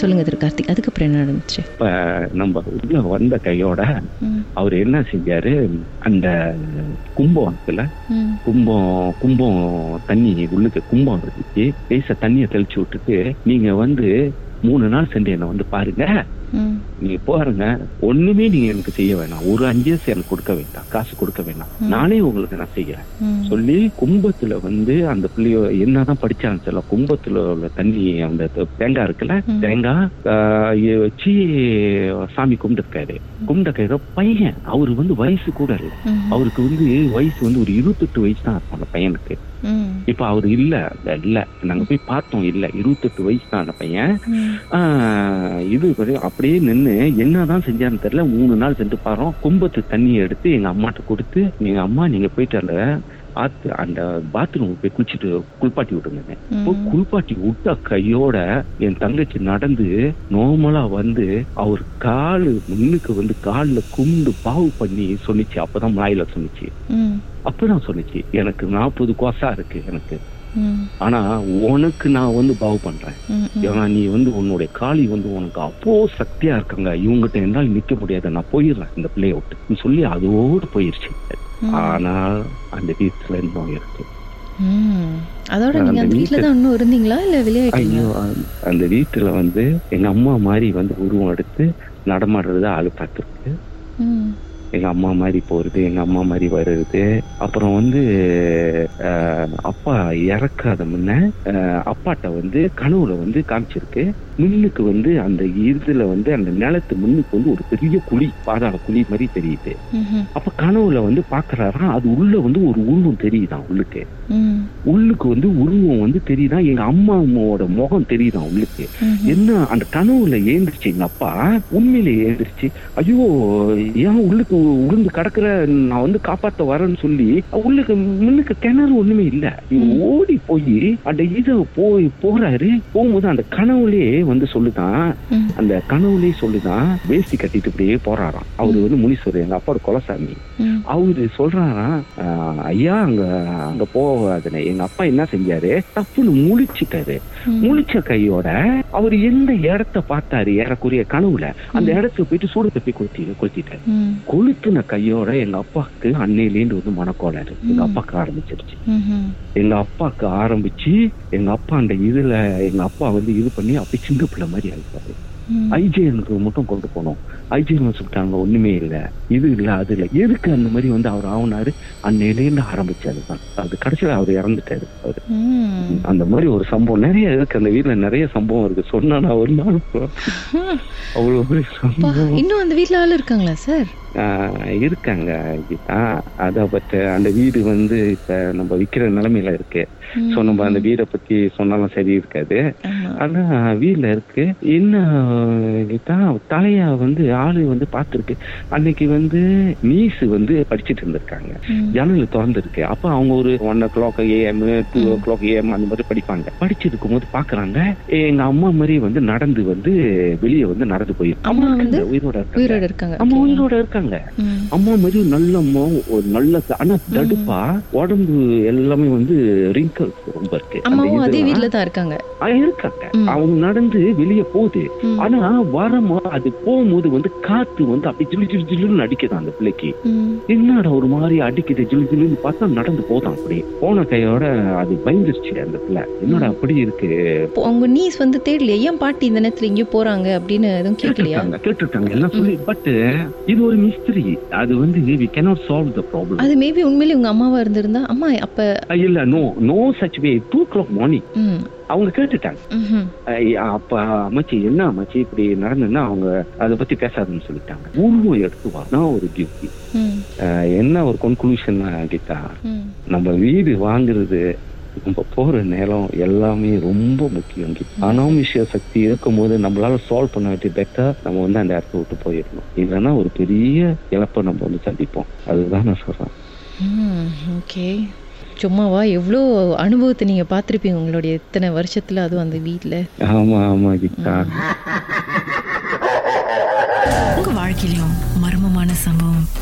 சொல்லுங்க திரு கார்த்திக் அதுக்கப்புறம் என்ன நடந்துச்சு? இப்ப நம்ம உள்ள வந்த கையோட அவர் என்ன செஞ்சாரு? அந்த கும்பம் இருக்குல்ல? கும்பம் கும்பம் தண்ணி உள்ளுக்கு கும்பம் இருந்துச்சு லேசா தண்ணியை தெளிச்சு விட்டுட்டு நீங்க வந்து மூணு நாள் சென்று என்ன வந்து பாருங்க. நீங்க பாருங்க ஒண்ணுமே நீங்க எனக்கு செய்ய வேணாம். ஒரு அஞ்சு எனக்கு கொடுக்க வேண்டாம். காசு கொடுக்க வேண்டாம் நானே உங்களுக்கு நான் செய்யறேன் சொல்லி கும்பத்துல வந்து அந்த பிள்ளையோ என்னதான் படிச்சான்னு தெரியல கும்பத்துல உள்ள தண்ணி அந்த தேங்காய் இருக்குல்ல. தேங்காய் வச்சு சாமி கும்பிட்டுருக்காரு. கும்பிட்டுருக்காரு பையன். அவரு வந்து வயசு கூட இல்ல. அவருக்கு வந்து வயசு வந்து ஒரு இருபத்தெட்டு வயசு தான் இருக்கும் அந்த பையனுக்கு. இப்ப அவர் இல்ல. இல்ல நாங்க போய் பார்த்தோம் இல்ல. இருபத்தெட்டு வயசு தான் அந்த பையன். இது அப்படியே நின்னு என்னதான் செஞ்சான்னு தெரியல. மூணு நாள் சென்று பாரோம் கும்பத்து தண்ணியை எடுத்து எங்க அம்மாட்ட கொடுத்து நீங்க அம்மா நீங்க போயிட்டு அந்த ஆத்து அந்த பாத்ரூம் போய் குளிச்சுட்டு குளிப்பாட்டி விட்டுங்க இப்போ. குளிப்பாட்டி விட்ட கையோட என் தங்கச்சி நடந்து நார்மலா வந்து அவர் காலு முன்னுக்கு வந்து கால்ல கும்பிடு பாவு பண்ணி சொன்னிச்சு. அப்பதான் வாயில சொன்னிச்சு. அப்பதான் சொன்னிச்சு எனக்கு நாற்பது கோசா இருக்கு எனக்கு. ஆனா உனக்கு நான் வந்து பாவு பண்றேன். ஏன்னா நீ வந்து உன்னுடைய காளி வந்து உனக்கு அப்போ சக்தியா இருக்காங்க. இவங்ககிட்ட என்னால் நிக்க முடியாது. நான் போயிடுறேன் இந்த பிள்ளைய விட்டு. சொல்லி அதோடு போயிருச்சு. ஆனா அந்த வீட்டுல இன்னும் இருக்கு. அதோட நீங்க அந்த வீட்ல வீட்டு- தான் இன்னும் இருந்தீங்களா? இல்ல வெளியாயிட்டீங்களா அந்த- வீட்டுல வந்து எங்க அம்மா மாதிரி வந்து உருவம் எடுத்து நடமாடுறது ஆளு பார்த்துருக்கு. எங்க அம்மா மாதிரி போறது எங்க அம்மா மாதிரி வருது அப்புறம் வந்து அப்பா இறக்காத முன்ன அப்பாட்ட வந்து கனவுல வந்து காமிச்சிருக்கு. முன்னுக்கு வந்து அந்த இதுல வந்து அந்த நிலத்து முன்னுக்கு வந்து ஒரு பெரிய குழி பாதாள குழி மாதிரி தெரியுது. அப்ப கனவுல வந்து பாக்குறாராம் அது உள்ள வந்து ஒரு உருவம் தெரியுதான் உள்ளுக்கு. உள்ளுக்கு வந்து உருவம் வந்து தெரியுதான். எங்க அம்மா அம்மாவோட முகம் தெரியுதான் உள்ளுக்கு. என்ன அந்த கனவுல ஏந்திருச்சு எங்க அப்பா? உண்மையில ஏந்திருச்சு. ஐயோ ஏன் உள்ளுக்கு உளுந்து கிடக்குற? நான் வந்து காப்பாத்த வரேன்னு சொல்லி உள்ளுக்கு முன்னுக்கு கிணறு ஒண்ணுமே இல்ல. ஓடி போய் அந்த இத போய் போறாரு. போகும்போது அந்த கனவுலே வந்து சொல்லுதான். அந்த கனவுலே சொல்லுதான். வேஷ்டி கட்டிட்டு இப்படியே போறாராம். அவரு வந்து முனீஸ்வரர் எங்க அப்பாவோட குலசாமி. அவரு சொல்றாராம் "ஆஹ், ஐயா அங்க அங்க போகாதுன்னு எங்க அப்பா என்ன செஞ்சாரு? தப்புன்னு முழிச்சிட்டாரு. முழிச்ச கையோட அவர் எந்த இடத்த பார்த்தாரு? ஏறக்குறைய கனவுல. அந்த இடத்துக்கு போயிட்டு சூடு தப்பி கொளுத்தி கொளுத்திட்டாரு கொளுத்துன கையோட எங்க அப்பாவுக்கு அன்னையிலேருந்து வந்து மனக்கோளாறு. எங்க அப்பாக்கு ஆரம்பிச்சிருச்சு. எங்க அப்பாக்கு ஆரம்பிச்சு எங்க அப்பா அந்த இதுல எங்க அப்பா வந்து இது பண்ணி அப்படி சின்ன பிள்ளை மாதிரி ஆயிட்டாரு. ம். ஐஜிஎனுக்கு மட்டும் கொண்டு போனோம். ஐஜிஎன் சொல்லிட்டாங்க? ஒண்ணுமே இல்ல. இது இல்ல அது இல்ல. எதுக்கு அந்த மாதிரி வந்து அவர் ஆகுனாரு அன்னையிலேருந்து ஆரம்பிச்சாரு தான். அது கடைசியில அவர் இறந்துட்டாரு. அவரு. அந்த மாதிரி ஒரு சம்பவம். நிறைய இருக்கு. அந்த வீட்ல நிறைய சம்பவம் இருக்கு. சொன்னா நான் ஒரு நாள் அவ்வளவு பெரிய சம்பவம். இன்னும் அந்த வீட்ல ஆள் இருக்காங்களா சார்? இருக்காங்க கீதா. அத பட் அந்த வீடு வந்து இப்ப நம்ம விக்கிற நிலைமையில இருக்கு. சோ நம்ம அந்த வீடை பத்தி சொன்னாலும் சரி இருக்காது. ஆனா வீட்ல இருக்கு. என்ன கீதா தலைய வந்து ஆளு வந்து பார்த்திருக்கு அன்னைக்கு வந்து நீஸ் வந்து படிச்சிட்டு இருந்திருக்காங்க. ஜன்னல் திறந்துருக்கு. அப்ப அவங்க ஒரு one o'clock AM two o'clock AM அந்த மாதிரி படிப்பாங்க. படிச்சிருக்கும் போது பாக்குறாங்க. எங்க அம்மா மாதிரி வந்து நடந்து வந்து வெளியே வந்து நடந்து போயிருக்கு அம்மா வந்து உயிரோட இருக்காங்க. அம்மா. உயிரோட இருக்காங்க. ம். அம்மா மாதிரி நல்ல அம்மா ஒரு நல்ல ஆனா தடுப்பா உடம்பு எல்லாமே வந்து ரிங்கல்ஸ் ரொம்ப இருக்கு. அதே வீட்ல தான் இருக்காங்க. இருக்காங்க. அவங்க நடந்து வெளியே போகுது. ஆனா வரமா அது போகும்போது வந்து காத்து வந்து அப்படி ஜிலு ஜிலு ஜிலுன்னு அடிக்குது அந்த பிள்ளைக்கு. என்னடா ஒரு மாதிரி அடிக்குது ஜிலு ஜிலுன்னு பார்த்தா நடந்து போதான் அப்படி. போன கையோட அது பயந்துருச்சு அந்த பிள்ளை. என்னடா அப்படி இருக்கு? உங்க நீஸ் வந்து தெரியலையா ஏன் பாட்டி இந்த நேரத்துல எங்கேயோ போறாங்க? அப்படின்னு எதுவும் கேட்கலையா? கேட்டுருக்காங்க எல்லாம் சொல்லி பட் இது ஒரு மிஸ்திரி அது வந்து we cannot solve the problem அது மேபி உண்மையிலே உங்க அம்மாவா இருந்திருந்தா அம்மா அப்ப இல்ல no no such way two o'clock morning. அவங்க கேட்டுட்டாங்க. அப்ப அமைச்சி என்ன அமைச்சி இப்படி நடந்துன்னா அவங்க அதை பத்தி பேசாதுன்னு சொல்லிட்டாங்க. உருவம் எடுத்து வா நான் ஒரு டியூட்டி. என்ன ஒரு கன்க்ளூஷன் ம். நம்ம வீடு வாங்குறது நம்ம போற நேரம் எல்லாமே ரொம்ப முக்கியம். அனாமிஷ சக்தி இருக்கும் போது நம்மளால சால்வ் பண்ண வேண்டிய பெட்டர் நம்ம வந்து அந்த இடத்த விட்டு போயிடணும். இல்லைன்னா ஒரு பெரிய இழப்பை நம்ம வந்து சந்திப்போம். அதுதான் நான் சொல்றேன். ம். ஓகே. சும்மாவா? எவ்வளோ அனுபவத்தை நீங்க பார்த்திருப்பீங்க உங்களுடைய இத்தனை வருஷத்துல அதுவும் அந்த வீட்ல? ஆமா ஆமா கீதா உங்க வாழ்க்கையிலும் மர்மமான சம்பவம்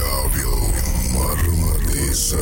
Inexplicável. Marmadiza.